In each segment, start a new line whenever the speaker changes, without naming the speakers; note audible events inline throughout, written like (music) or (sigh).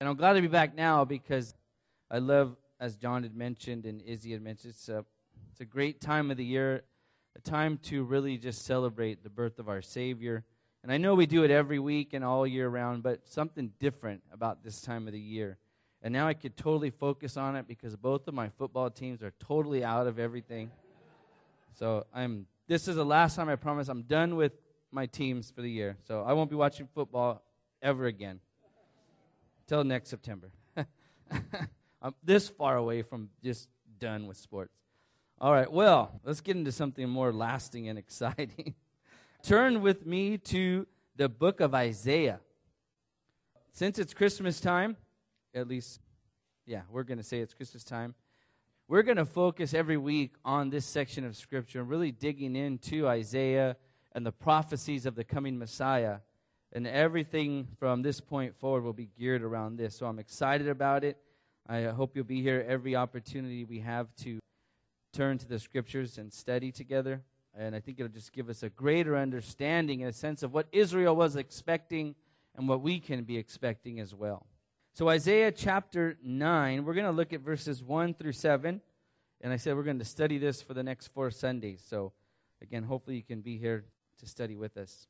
And I'm glad to be back now because I love, as John had mentioned and Izzy had mentioned, it's a, it's a great time of the year, a time to really just celebrate the birth of our Savior. And I know we do it every week and all year round, but something different about this time of the year. And now I could totally focus on it because both of my football teams are totally out of everything. So I'm this is the last time I promise I'm done with my teams for the year. So I won't be watching football ever again. Till next September. (laughs) I'm this far away from just done with sports. All right, well, let's get into something more lasting and exciting. (laughs) Turn with me to the book of Isaiah. Since it's Christmas time, at least, yeah, we're going to say it's Christmas time. We're going to focus every week on this section of Scripture, and really digging into Isaiah and the prophecies of the coming Messiah. And everything from this point forward will be geared around this. So I'm excited about it. I hope you'll be here every opportunity we have to turn to the Scriptures and study together. And I think it'll just give us a greater understanding and a sense of what Israel was expecting and what we can be expecting as well. So, Isaiah chapter 9, we're going to look at verses 1 through 7. And I said we're going to study this for the next four Sundays. So, again, hopefully you can be here to study with us.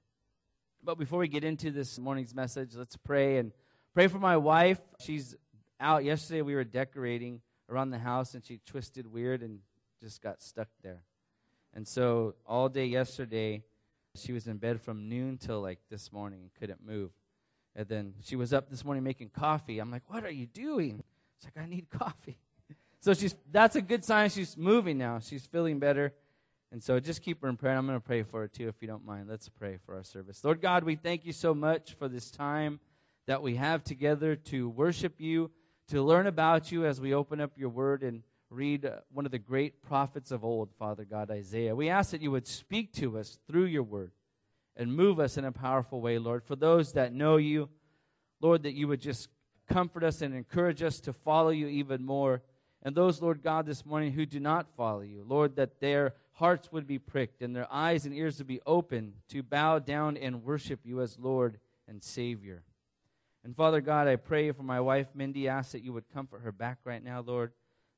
But before we get into this morning's message, let's pray and pray for my wife. She's out. Yesterday we were decorating around the house and she twisted weird and just got stuck there. And so all day yesterday, she was in bed from noon till like this morning and couldn't move. And then she was up this morning making coffee. I'm like, what are you doing? She's like, I need coffee. (laughs) So she's that's a good sign she's moving now. She's feeling better. And so just keep her in prayer. I'm going to pray for her too, if you don't mind. Let's pray for our service. Lord God, we thank you so much for this time that we have together to worship you, to learn about you as we open up your word and read uh, one of the great prophets of old, Father God, Isaiah. We ask that you would speak to us through your word and move us in a powerful way, Lord. For those that know you, Lord, that you would just comfort us and encourage us to follow you even more. And those, Lord God, this morning who do not follow you, Lord, that their hearts would be pricked and their eyes and ears would be open to bow down and worship you as Lord and Savior. And Father God, I pray for my wife, Mindy. Ask that you would comfort her back right now, Lord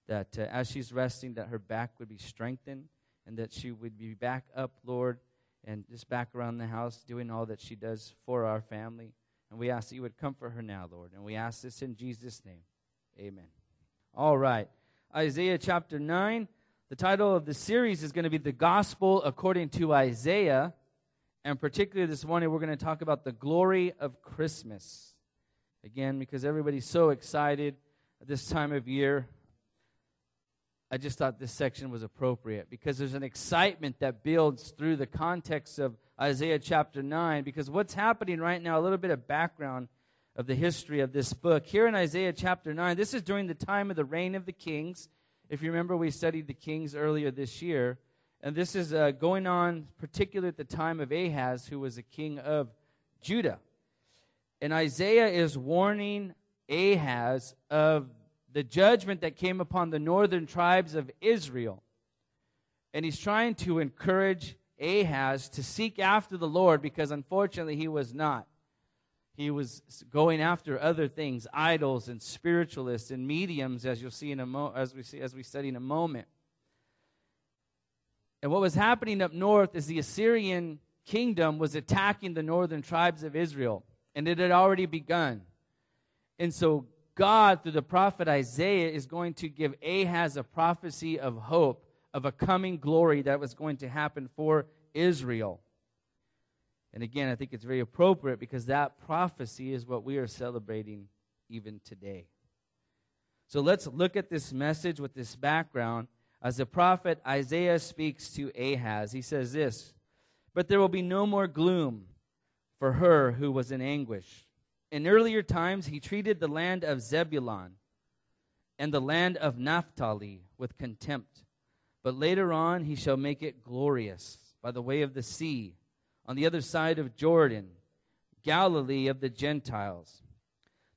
that uh, as she's resting, that her back would be strengthened and that she would be back up, Lord, and just back around the house doing all that she does for our family. And we ask that you would comfort her now, Lord. And we ask this in Jesus' name. Amen. All right. Isaiah chapter 9. The title of the series is going to be The Gospel According to Isaiah. And particularly this morning, we're going to talk about the glory of Christmas. Again, because everybody's so excited at this time of year I just thought this section was appropriate because there's an excitement that builds through the context of Isaiah chapter 9. Because what's happening right now, a little bit of background of the history of this book. Here in Isaiah chapter 9, this is during the time of the reign of the kings. If you remember, we studied the kings earlier this year. And this is uh, going on, particularly at the time of Ahaz, who was a king of Judah. And Isaiah is warning Ahaz of the judgment that came upon the northern tribes of Israel. And he's trying to encourage Ahaz to seek after the Lord because unfortunately he was not. He was going after other things, idols and spiritualists and mediums, as you'll see in a mo- as we see as we study in a moment. And what was happening up north is the Assyrian kingdom was attacking the northern tribes of Israel, and it had already begun. And so God, through the prophet Isaiah, is going to give Ahaz a prophecy of hope, of a coming glory that was going to happen for Israel. And again, I think it's very appropriate because that prophecy is what we are celebrating even today. So let's look at this message with this background. As the prophet Isaiah speaks to Ahaz, he says this But there will be no more gloom for her who was in anguish. In earlier times, he treated the land of Zebulun and the land of Naphtali with contempt. But later on, he shall make it glorious by the way of the sea, on the other side of Jordan, Galilee of the Gentiles.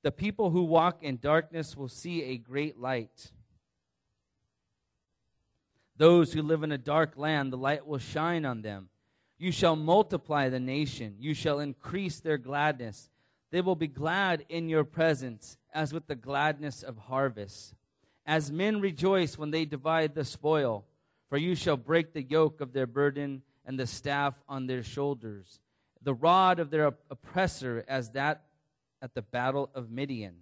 The people who walk in darkness will see a great light. Those who live in a dark land, the light will shine on them. You shall multiply the nation, you shall increase their gladness. They will be glad in your presence as with the gladness of harvest. As men rejoice when they divide the spoil, for you shall break the yoke of their burden and the staff on their shoulders, the rod of their oppressor as that at the battle of Midian.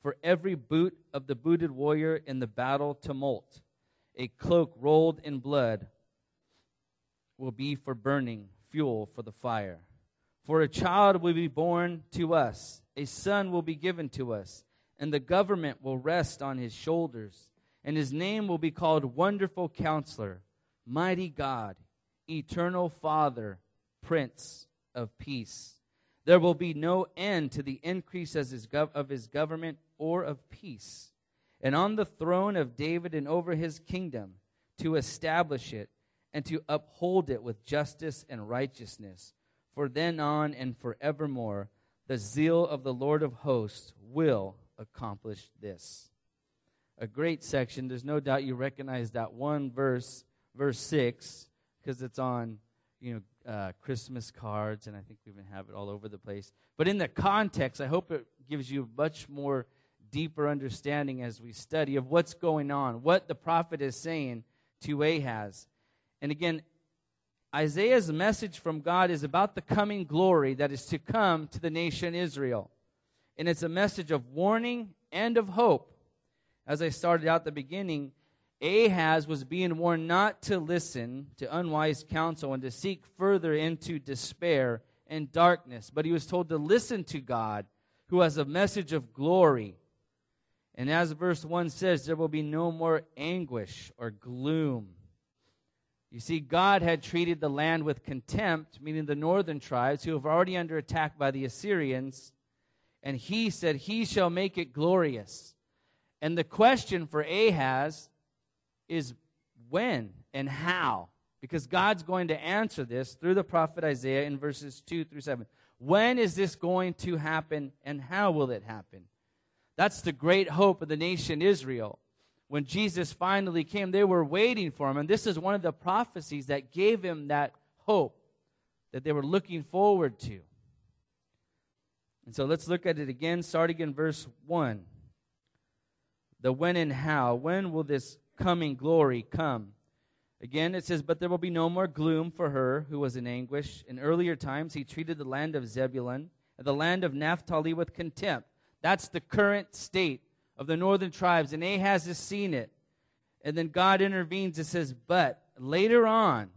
For every boot of the booted warrior in the battle tumult, a cloak rolled in blood will be for burning, fuel for the fire. For a child will be born to us, a son will be given to us, and the government will rest on his shoulders, and his name will be called Wonderful Counselor, Mighty God, Eternal Father, Prince of Peace. There will be no end to the increase of his, government or of peace. And on the throne of David and over his kingdom, to establish it and to uphold it with justice and righteousness. For then on and forevermore, the zeal of the Lord of hosts will accomplish this. A great section. There's no doubt you recognize that one verse, verse 6, because it's on you know uh, Christmas cards, and I think we even have it all over the place. But in the context, I hope it gives you much more deeper understanding as we study of what's going on, what the prophet is saying to Ahaz. And again, Isaiah's message from God is about the coming glory that is to come to the nation Israel. And it's a message of warning and of hope. As I started out the beginning, Ahaz was being warned not to listen to unwise counsel and to seek further into despair and darkness, but he was told to listen to God, who has a message of glory. And as verse 1 says, there will be no more anguish or gloom you see, God had treated the land with contempt, meaning the northern tribes who have already under attack by the Assyrians, and he said, He shall make it glorious. And the question for Ahaz is when and how? Because God's going to answer this through the prophet Isaiah in verses 2 through 7. When is this going to happen and how will it happen? That's the great hope of the nation Israel when Jesus finally came, they were waiting for him. And this is one of the prophecies that gave him that hope that they were looking forward to. And so let's look at it again, starting in verse 1. The when and how. When will this coming glory come? Again, it says, But there will be no more gloom for her who was in anguish. In earlier times, he treated the land of Zebulun and the land of Naphtali with contempt. That's the current state of the northern tribes, and Ahaz has seen it. And then God intervenes and says, But later on,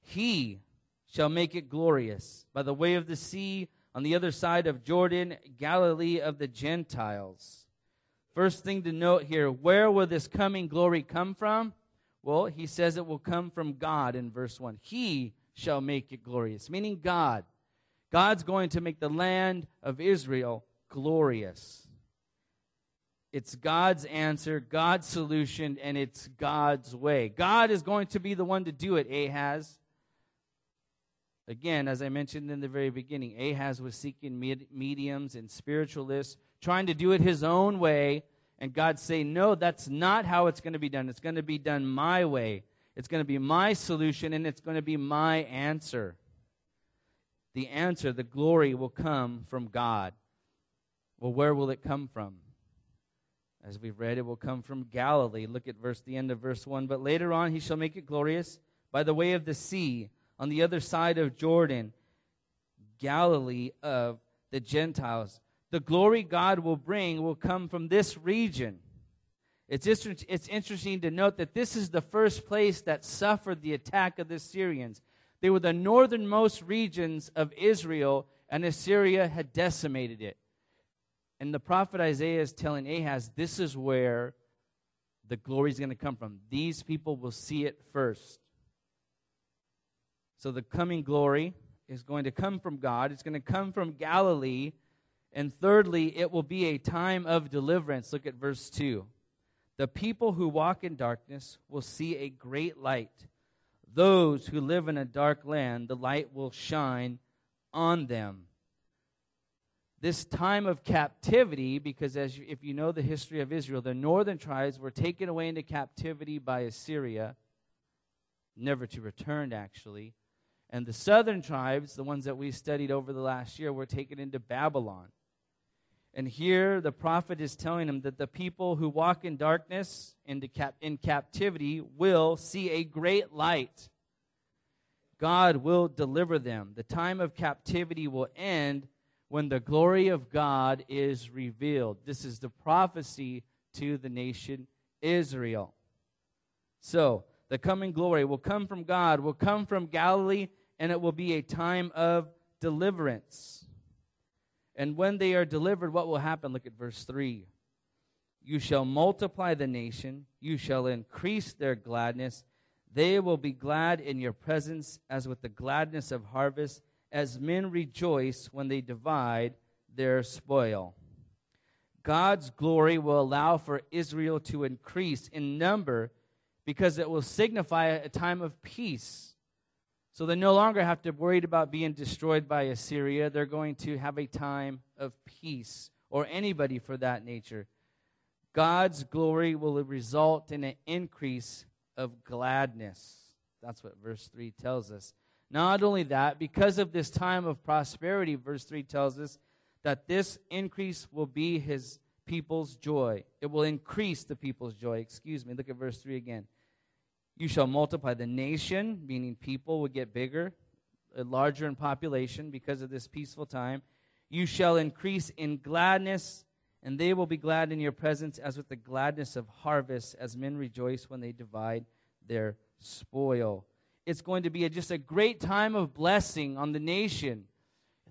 he shall make it glorious by the way of the sea on the other side of Jordan, Galilee of the Gentiles. First thing to note here where will this coming glory come from? Well, he says it will come from God in verse 1. He shall make it glorious, meaning God. God's going to make the land of Israel glorious. It's God's answer, God's solution, and it's God's way. God is going to be the one to do it, Ahaz. Again, as I mentioned in the very beginning, Ahaz was seeking med- mediums and spiritualists, trying to do it his own way. And God say, No, that's not how it's going to be done. It's going to be done my way. It's going to be my solution, and it's going to be my answer. The answer, the glory, will come from God. Well, where will it come from? As we've read, it will come from Galilee. Look at verse the end of verse 1. But later on he shall make it glorious by the way of the sea, on the other side of Jordan, Galilee of the Gentiles. The glory God will bring will come from this region. It's, it's interesting to note that this is the first place that suffered the attack of the Syrians. They were the northernmost regions of Israel, and Assyria had decimated it. And the prophet Isaiah is telling Ahaz, this is where the glory is going to come from. These people will see it first. So the coming glory is going to come from God, it's going to come from Galilee. And thirdly, it will be a time of deliverance. Look at verse 2. The people who walk in darkness will see a great light. Those who live in a dark land, the light will shine on them this time of captivity, because as you, if you know the history of Israel, the northern tribes were taken away into captivity by Assyria, never to return, actually. And the southern tribes, the ones that we studied over the last year, were taken into Babylon. And here the prophet is telling him that the people who walk in darkness cap- in captivity will see a great light. God will deliver them. The time of captivity will end when the glory of God is revealed. This is the prophecy to the nation Israel. So, the coming glory will come from God, will come from Galilee, and it will be a time of deliverance. And when they are delivered, what will happen? Look at verse 3. You shall multiply the nation, you shall increase their gladness. They will be glad in your presence as with the gladness of harvest, as men rejoice when they divide their spoil. God's glory will allow for Israel to increase in number because it will signify a time of peace. So they no longer have to worry about being destroyed by Assyria. They're going to have a time of peace, or anybody for that nature. God's glory will result in an increase of gladness. That's what verse 3 tells us. Not only that, because of this time of prosperity, verse 3 tells us that this increase will be his people's joy. It will increase the people's joy. Excuse me. Look at verse 3 again. You shall multiply the nation, meaning people will get bigger, larger in population because of this peaceful time. You shall increase in gladness, and they will be glad in your presence as with the gladness of harvest, as men rejoice when they divide their spoil. It's going to be a, just a great time of blessing on the nation.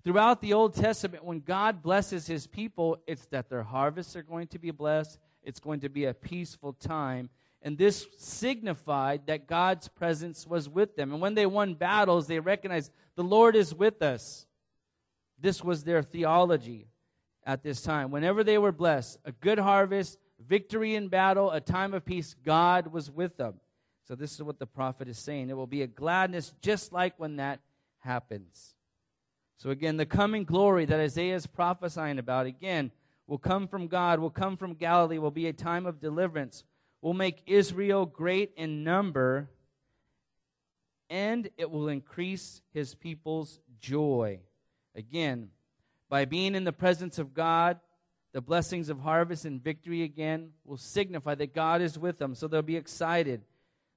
Throughout the Old Testament, when God blesses his people, it's that their harvests are going to be blessed. It's going to be a peaceful time. And this signified that God's presence was with them. And when they won battles, they recognized the Lord is with us. This was their theology at this time. Whenever they were blessed, a good harvest, victory in battle, a time of peace, God was with them. So, this is what the prophet is saying. It will be a gladness just like when that happens. So, again, the coming glory that Isaiah is prophesying about, again, will come from God, will come from Galilee, will be a time of deliverance, will make Israel great in number, and it will increase his people's joy. Again, by being in the presence of God, the blessings of harvest and victory again will signify that God is with them, so they'll be excited.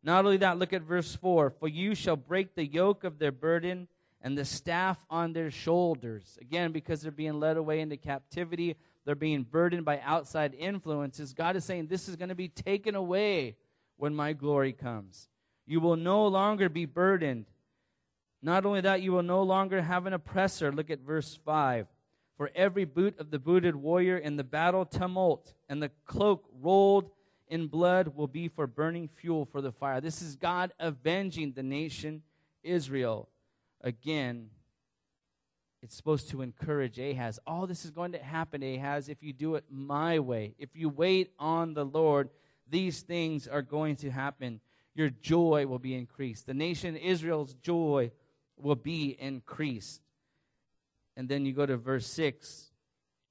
Not only that, look at verse 4 For you shall break the yoke of their burden and the staff on their shoulders. Again, because they're being led away into captivity, they're being burdened by outside influences. God is saying, This is going to be taken away when my glory comes. You will no longer be burdened. Not only that, you will no longer have an oppressor. Look at verse 5. For every boot of the booted warrior in the battle tumult, and the cloak rolled in blood will be for burning fuel for the fire. This is God avenging the nation Israel again, it's supposed to encourage Ahaz. All this is going to happen, Ahaz, if you do it my way. If you wait on the Lord, these things are going to happen. Your joy will be increased. The nation Israel's joy will be increased. And then you go to verse 6.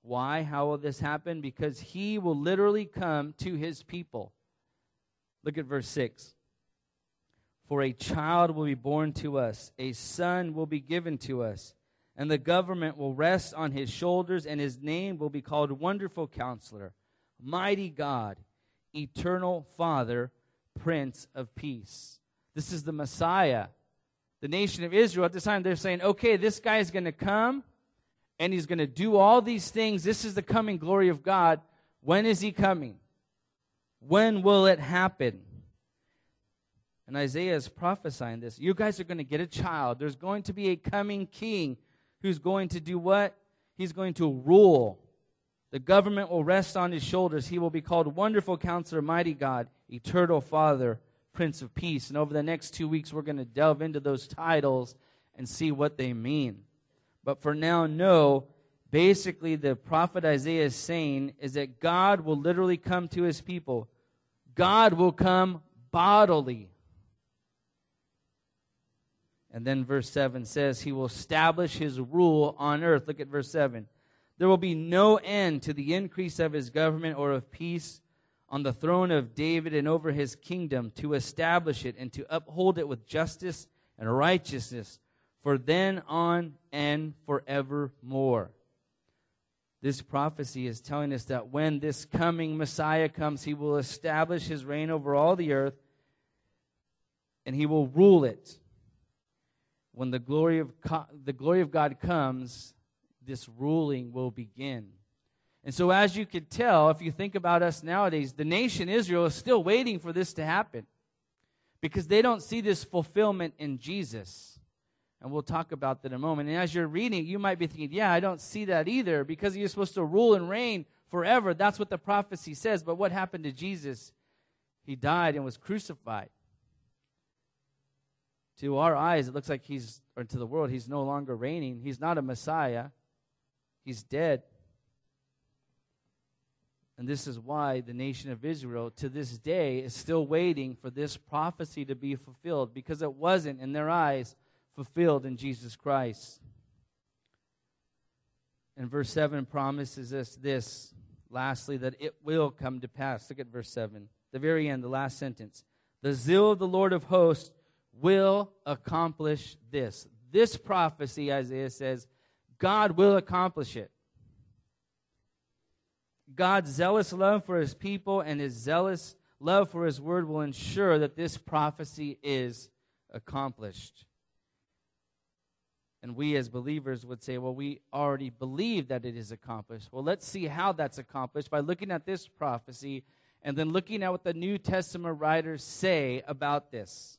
Why? How will this happen? Because he will literally come to his people. Look at verse 6. For a child will be born to us, a son will be given to us, and the government will rest on his shoulders, and his name will be called Wonderful Counselor, Mighty God, Eternal Father, Prince of Peace. This is the Messiah. The nation of Israel at this time, they're saying, okay, this guy is going to come and he's going to do all these things. This is the coming glory of God. When is he coming? When will it happen? And Isaiah is prophesying this. You guys are going to get a child. There's going to be a coming king who's going to do what? He's going to rule. The government will rest on his shoulders. He will be called Wonderful Counselor, Mighty God, Eternal Father, Prince of Peace. And over the next two weeks, we're going to delve into those titles and see what they mean. But for now, know basically the prophet Isaiah is saying is that God will literally come to his people. God will come bodily. And then verse 7 says, He will establish His rule on earth. Look at verse 7. There will be no end to the increase of His government or of peace on the throne of David and over His kingdom to establish it and to uphold it with justice and righteousness for then on and forevermore. This prophecy is telling us that when this coming Messiah comes, he will establish his reign over all the earth and he will rule it. When the glory of, the glory of God comes, this ruling will begin. And so, as you could tell, if you think about us nowadays, the nation Israel is still waiting for this to happen because they don't see this fulfillment in Jesus. And we'll talk about that in a moment. And as you're reading, you might be thinking, yeah, I don't see that either because you're supposed to rule and reign forever. That's what the prophecy says. But what happened to Jesus? He died and was crucified. To our eyes, it looks like he's, or to the world, he's no longer reigning. He's not a Messiah, he's dead. And this is why the nation of Israel to this day is still waiting for this prophecy to be fulfilled because it wasn't in their eyes fulfilled in Jesus Christ. And verse 7 promises us this, lastly, that it will come to pass. Look at verse 7, the very end, the last sentence. The zeal of the Lord of hosts will accomplish this. This prophecy, Isaiah says, God will accomplish it. God's zealous love for his people and his zealous love for his word will ensure that this prophecy is accomplished. And we as believers would say, well, we already believe that it is accomplished. Well, let's see how that's accomplished by looking at this prophecy and then looking at what the New Testament writers say about this.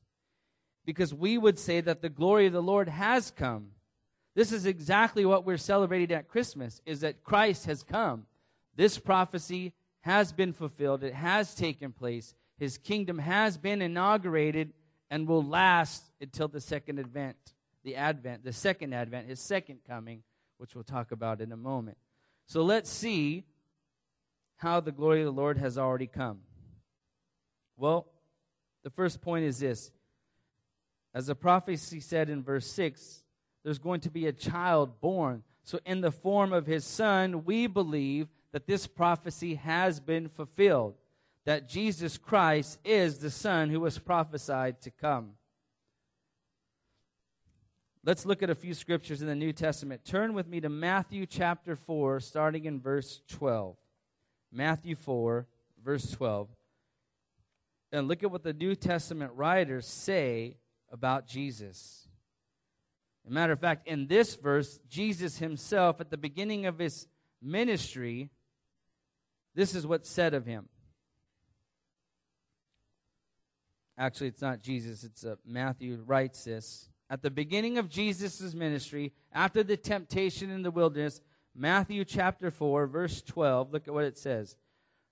Because we would say that the glory of the Lord has come. This is exactly what we're celebrating at Christmas is that Christ has come. This prophecy has been fulfilled. It has taken place. His kingdom has been inaugurated and will last until the second advent the advent, the second advent, his second coming, which we'll talk about in a moment. So let's see how the glory of the Lord has already come. Well, the first point is this. As the prophecy said in verse 6, there's going to be a child born. So, in the form of his son, we believe that this prophecy has been fulfilled, that Jesus Christ is the son who was prophesied to come. Let's look at a few scriptures in the New Testament. Turn with me to Matthew chapter 4, starting in verse 12. Matthew 4, verse 12. And look at what the New Testament writers say about Jesus. Matter of fact, in this verse, Jesus himself, at the beginning of his ministry, this is what's said of him. Actually, it's not Jesus, it's uh, Matthew writes this at the beginning of Jesus' ministry, after the temptation in the wilderness, Matthew chapter 4, verse 12, look at what it says.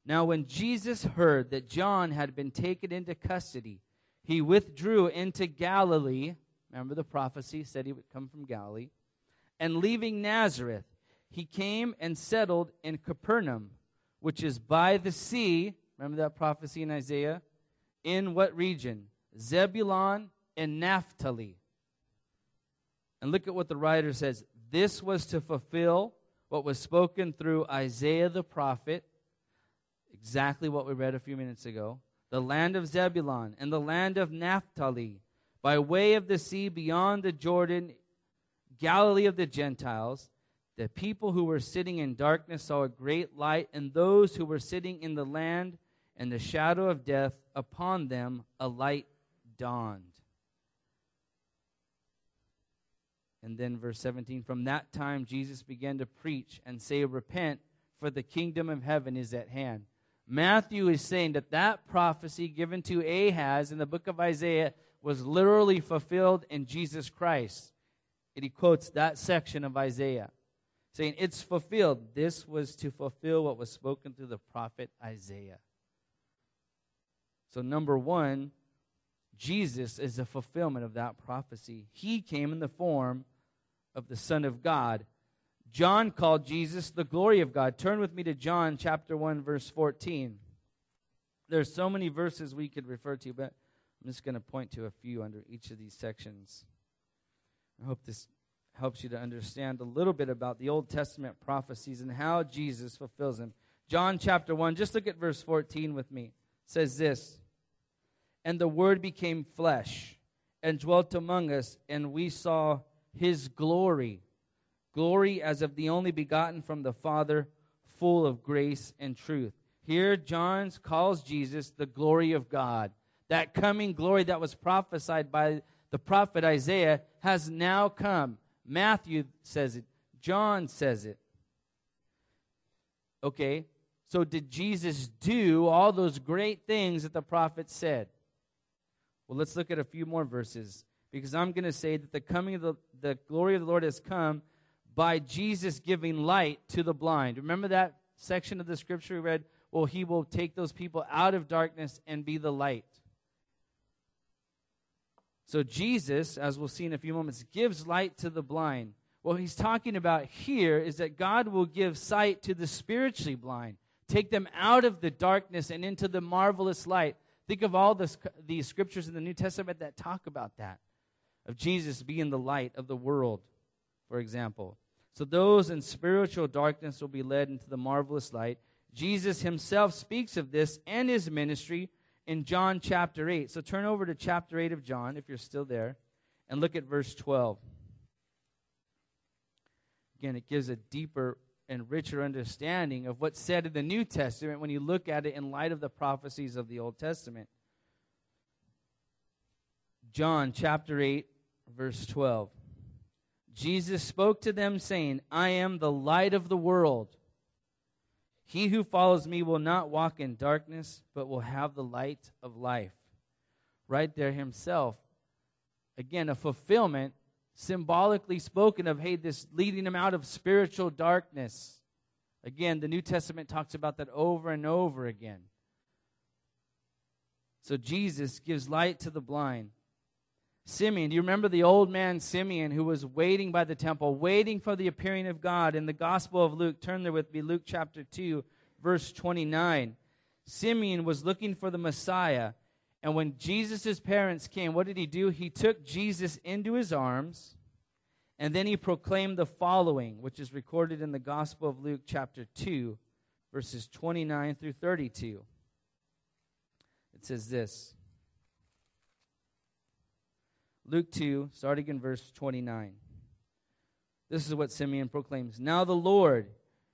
Now, when Jesus heard that John had been taken into custody, he withdrew into Galilee. Remember, the prophecy said he would come from Galilee. And leaving Nazareth, he came and settled in Capernaum, which is by the sea. Remember that prophecy in Isaiah? In what region? Zebulun and Naphtali and look at what the writer says. This was to fulfill what was spoken through Isaiah the prophet, exactly what we read a few minutes ago. The land of Zebulun and the land of Naphtali, by way of the sea beyond the Jordan, Galilee of the Gentiles. The people who were sitting in darkness saw a great light, and those who were sitting in the land and the shadow of death, upon them a light dawned. And then verse 17 From that time, Jesus began to preach and say, Repent, for the kingdom of heaven is at hand. Matthew is saying that that prophecy given to Ahaz in the book of Isaiah was literally fulfilled in Jesus Christ. And he quotes that section of Isaiah, saying, It's fulfilled. This was to fulfill what was spoken through the prophet Isaiah. So, number one, Jesus is a fulfillment of that prophecy. He came in the form of the Son of God. John called Jesus the glory of God. Turn with me to John chapter 1 verse 14. There's so many verses we could refer to, but I'm just going to point to a few under each of these sections. I hope this helps you to understand a little bit about the Old Testament prophecies and how Jesus fulfills them. John chapter 1, just look at verse 14 with me. It says this, "And the word became flesh and dwelt among us, and we saw his glory. Glory as of the only begotten from the Father, full of grace and truth. Here, John calls Jesus the glory of God. That coming glory that was prophesied by the prophet Isaiah has now come. Matthew says it, John says it. Okay, so did Jesus do all those great things that the prophet said? Well, let's look at a few more verses because I'm going to say that the coming of the, the glory of the Lord has come by Jesus giving light to the blind. Remember that section of the scripture we read? Well, he will take those people out of darkness and be the light. So, Jesus, as we'll see in a few moments, gives light to the blind. What he's talking about here is that God will give sight to the spiritually blind, take them out of the darkness and into the marvelous light. Think of all the these scriptures in the New Testament that talk about that, of Jesus being the light of the world, for example. So those in spiritual darkness will be led into the marvelous light. Jesus himself speaks of this and his ministry in John chapter 8. So turn over to chapter 8 of John if you're still there and look at verse 12. Again, it gives a deeper and richer understanding of what's said in the New Testament when you look at it in light of the prophecies of the Old Testament. John chapter 8, verse 12. Jesus spoke to them, saying, I am the light of the world. He who follows me will not walk in darkness, but will have the light of life. Right there, himself. Again, a fulfillment symbolically spoken of, hey, this leading them out of spiritual darkness. Again, the New Testament talks about that over and over again. So Jesus gives light to the blind. Simeon, do you remember the old man Simeon who was waiting by the temple, waiting for the appearing of God? In the Gospel of Luke, turn there with me, Luke chapter 2, verse 29. Simeon was looking for the Messiah. And when Jesus' parents came, what did he do? He took Jesus into his arms, and then he proclaimed the following, which is recorded in the Gospel of Luke, chapter 2, verses 29 through 32. It says this. Luke 2, starting in verse 29. This is what Simeon proclaims Now the Lord,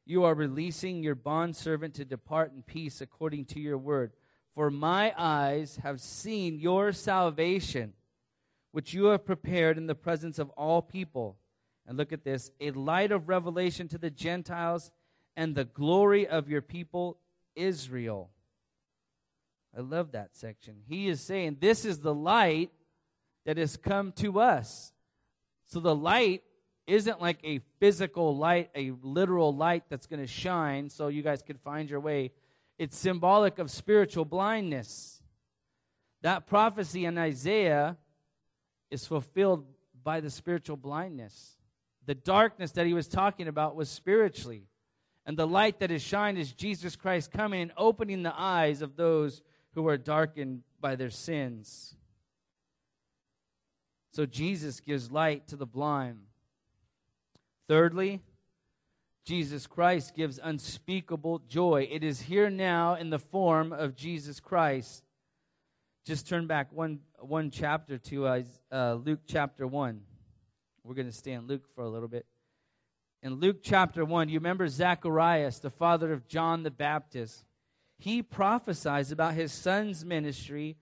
you are releasing your bondservant to depart in peace according to your word. For my eyes have seen your salvation, which you have prepared in the presence of all people. And look at this a light of revelation to the Gentiles and the glory of your people, Israel. I love that section. He is saying, This is the light that has come to us. So the light isn't like a physical light, a literal light that's going to shine so you guys could find your way. It's symbolic of spiritual blindness. That prophecy in Isaiah is fulfilled by the spiritual blindness. The darkness that he was talking about was spiritually. And the light that is shined is Jesus Christ coming and opening the eyes of those who are darkened by their sins. So Jesus gives light to the blind. Thirdly, Jesus Christ gives unspeakable joy. It is here now in the form of Jesus Christ. Just turn back one, one chapter to uh, uh Luke chapter 1. We're going to stay in Luke for a little bit. In Luke chapter 1, you remember Zacharias, the father of John the Baptist. He prophesies about his son's ministry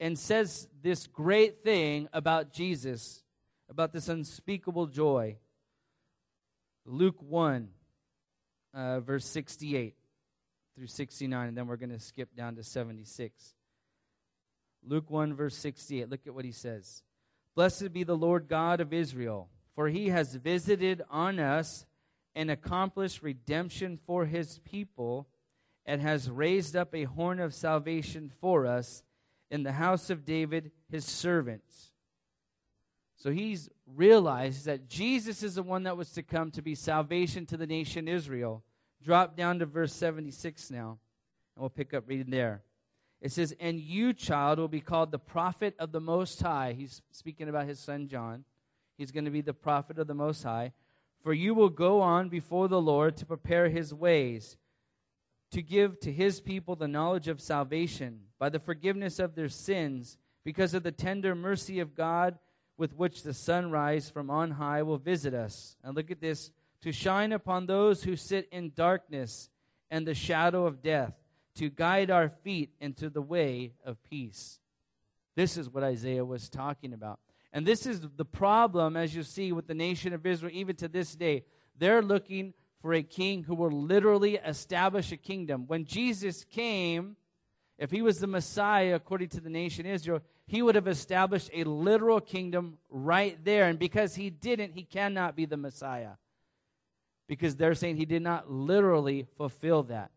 and says this great thing about Jesus, about this unspeakable joy. Luke 1, uh, verse 68 through 69, and then we're going to skip down to 76. Luke 1, verse 68. Look at what he says Blessed be the Lord God of Israel, for he has visited on us and accomplished redemption for his people, and has raised up a horn of salvation for us in the house of David, his servants. So he's realized that Jesus is the one that was to come to be salvation to the nation Israel. Drop down to verse 76 now, and we'll pick up reading there. It says, And you, child, will be called the prophet of the Most High. He's speaking about his son John. He's going to be the prophet of the Most High. For you will go on before the Lord to prepare his ways to give to his people the knowledge of salvation by the forgiveness of their sins because of the tender mercy of God with which the sunrise from on high will visit us. And look at this to shine upon those who sit in darkness and the shadow of death, to guide our feet into the way of peace. This is what Isaiah was talking about. And this is the problem, as you see, with the nation of Israel, even to this day. They're looking for a king who will literally establish a kingdom. When Jesus came, if he was the Messiah according to the nation Israel, he would have established a literal kingdom right there. And because he didn't, he cannot be the Messiah. Because they're saying he did not literally fulfill that.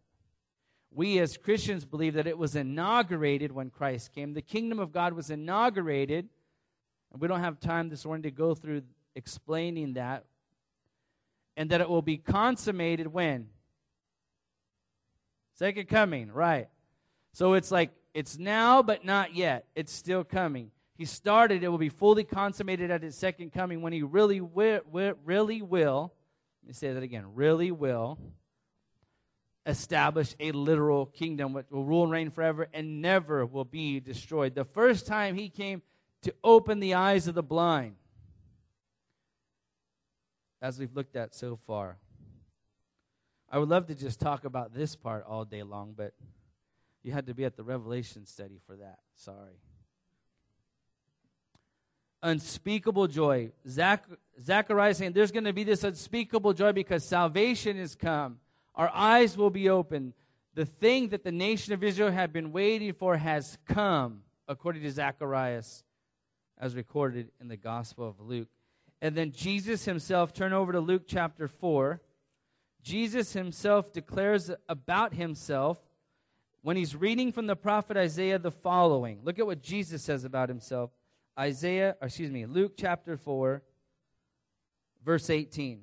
We as Christians believe that it was inaugurated when Christ came. The kingdom of God was inaugurated. And we don't have time this morning to go through explaining that and that it will be consummated when? Second coming, right. So it's like it's now, but not yet. It's still coming. He started, it will be fully consummated at his second coming when he really will, really will, let me say that again, really will establish a literal kingdom which will rule and reign forever and never will be destroyed. The first time he came to open the eyes of the blind as we've looked at so far. I would love to just talk about this part all day long, but you had to be at the Revelation study for that. Sorry. Unspeakable joy. Zach, Zachariah saying there's going to be this unspeakable joy because salvation has come. Our eyes will be open. The thing that the nation of Israel had been waiting for has come, according to Zacharias, as recorded in the Gospel of Luke. And then Jesus himself, turn over to Luke chapter 4. Jesus himself declares about himself when he's reading from the prophet Isaiah the following. Look at what Jesus says about himself. Isaiah, excuse me, Luke chapter 4, verse 18.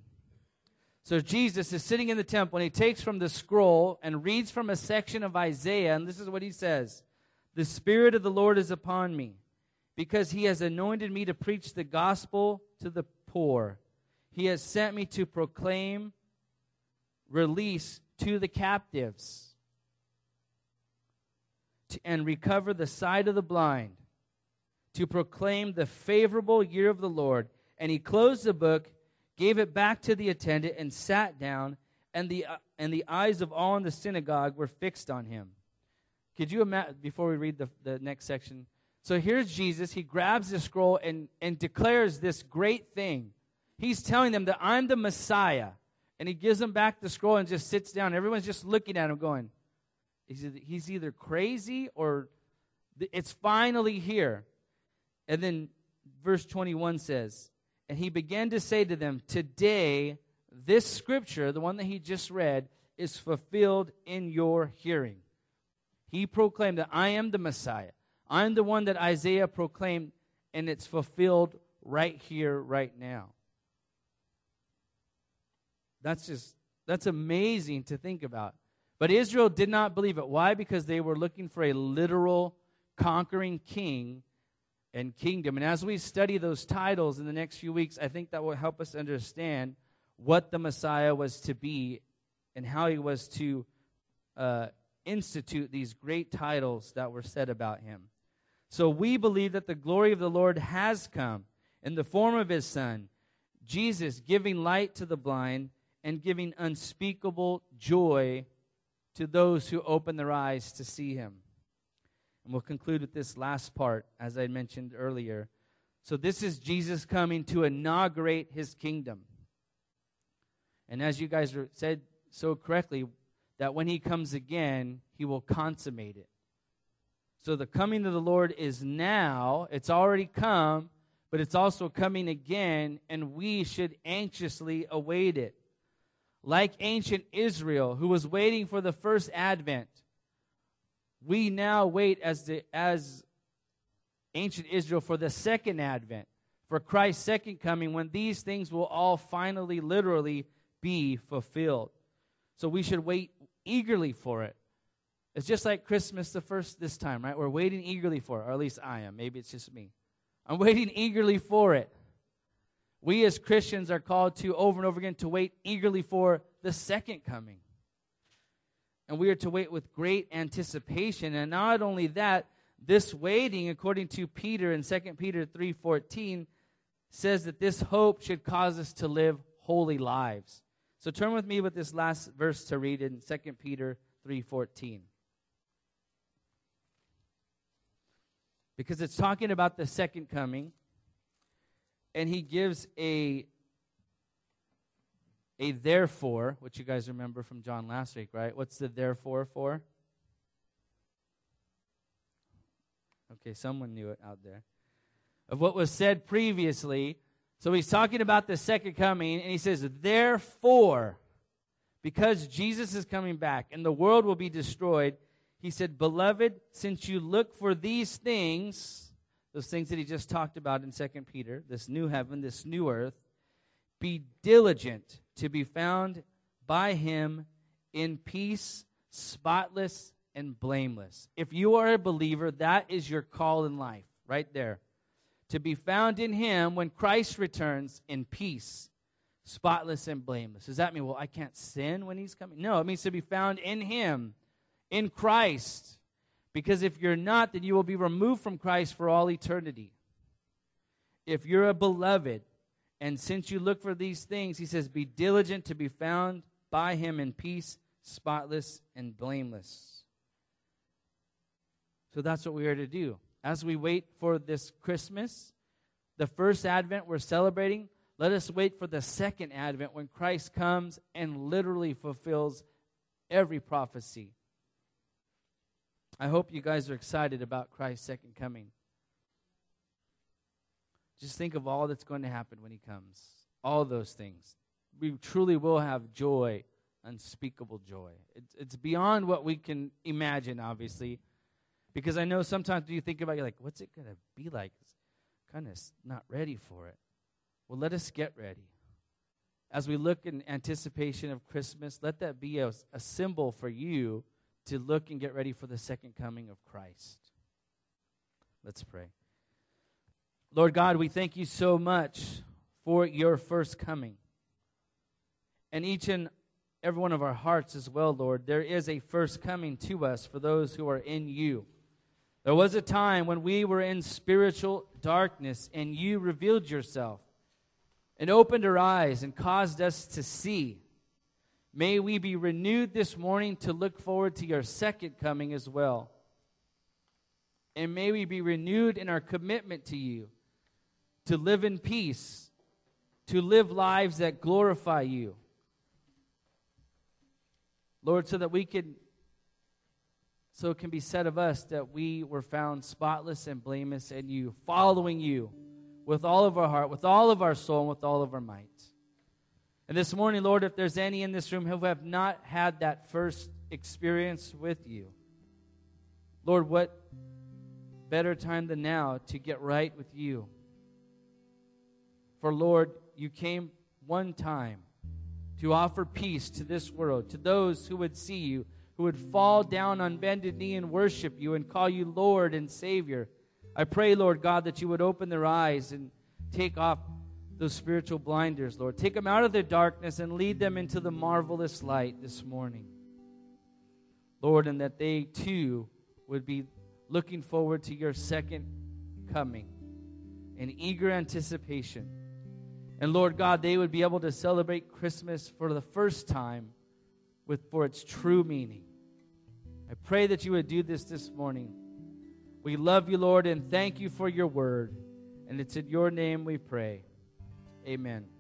So Jesus is sitting in the temple and he takes from the scroll and reads from a section of Isaiah, and this is what he says The Spirit of the Lord is upon me because he has anointed me to preach the gospel to the poor. He has sent me to proclaim release to the captives to, and recover the sight of the blind, to proclaim the favorable year of the Lord. And he closed the book, gave it back to the attendant, and sat down, and the, uh, and the eyes of all in the synagogue were fixed on him. Could you imagine, before we read the, the next section, so here's Jesus. He grabs the scroll and, and declares this great thing. He's telling them that I'm the Messiah. And he gives them back the scroll and just sits down. Everyone's just looking at him going, he's either crazy or it's finally here. And then verse 21 says, And he began to say to them, Today, this scripture, the one that he just read, is fulfilled in your hearing. He proclaimed that I am the Messiah. I'm the one that Isaiah proclaimed, and it's fulfilled right here, right now. That's just, that's amazing to think about. But Israel did not believe it. Why? Because they were looking for a literal conquering king and kingdom. And as we study those titles in the next few weeks, I think that will help us understand what the Messiah was to be and how he was to uh, institute these great titles that were said about him. So we believe that the glory of the Lord has come in the form of his Son, Jesus giving light to the blind and giving unspeakable joy to those who open their eyes to see him. And we'll conclude with this last part, as I mentioned earlier. So, this is Jesus coming to inaugurate his kingdom. And as you guys said so correctly, that when he comes again, he will consummate it. So the coming of the Lord is now, it's already come, but it's also coming again, and we should anxiously await it. Like ancient Israel, who was waiting for the first advent, we now wait as, the, as ancient Israel for the second advent, for Christ's second coming, when these things will all finally, literally be fulfilled. So we should wait eagerly for it. It's just like Christmas the first this time, right? We're waiting eagerly for it, or at least I am. Maybe it's just me. I'm (laughs) waiting eagerly for it. We as Christians are called to over and over again to wait eagerly for the second coming. And we are to wait with great anticipation. And not only that, this waiting, according to Peter in 2 Peter 3:14, says that this hope should cause us to live holy lives. So turn with me with this last verse to read in 2 Peter 3:14. Because it's talking about the second coming and he gives a a therefore, which you guys remember from John last week, right? What's the therefore for? Okay, someone knew it out there. Of what was said previously. So he's talking about the second coming, and he says, Therefore, because Jesus is coming back and the world will be destroyed, he said, Beloved, since you look for these things, those things that he just talked about in 2 Peter, this new heaven, this new earth, be diligent to be found by him in peace, spotless, and blameless. If you are a believer, that is your call in life, right there. To be found in him when Christ returns in peace, spotless, and blameless. Does that mean, well, I can't sin when he's coming? No, it means to be found in him, in Christ. Because if you're not, then you will be removed from Christ for all eternity. If you're a beloved, and since you look for these things, he says, be diligent to be found by him in peace, spotless, and blameless. So that's what we are to do. As we wait for this Christmas, the first Advent we're celebrating, let us wait for the second Advent when Christ comes and literally fulfills every prophecy. I hope you guys are excited about Christ's second coming. Just think of all that's going to happen when he comes. All those things. We truly will have joy, unspeakable joy. It's, it's beyond what we can imagine, obviously. Because I know sometimes you think about, you're like, what's it going to be like? Kind of not ready for it. Well, let us get ready. As we look in anticipation of Christmas, let that be a, a symbol for you to look and get ready for the second coming of Christ. Let's pray. Lord God, we thank you so much for your first coming. And each and every one of our hearts as well, Lord, there is a first coming to us for those who are in you. There was a time when we were in spiritual darkness and you revealed yourself and opened our eyes and caused us to see. May we be renewed this morning to look forward to your second coming as well. And may we be renewed in our commitment to you to live in peace, to live lives that glorify you. Lord, so that we can, so it can be said of us that we were found spotless and blameless in you, following you with all of our heart, with all of our soul, and with all of our might. And this morning, Lord, if there's any in this room who have not had that first experience with you, Lord, what better time than now to get right with you? For Lord, you came one time to offer peace to this world, to those who would see you, who would fall down on bended knee and worship you and call you Lord and Savior. I pray, Lord God, that you would open their eyes and take off those spiritual blinders, Lord. Take them out of their darkness and lead them into the marvelous light this morning. Lord, and that they too would be looking forward to your second coming in eager anticipation. And Lord God, they would be able to celebrate Christmas for the first time with for its true meaning. I pray that you would do this this morning. We love you, Lord, and thank you for your word. And it's in your name we pray. Amen.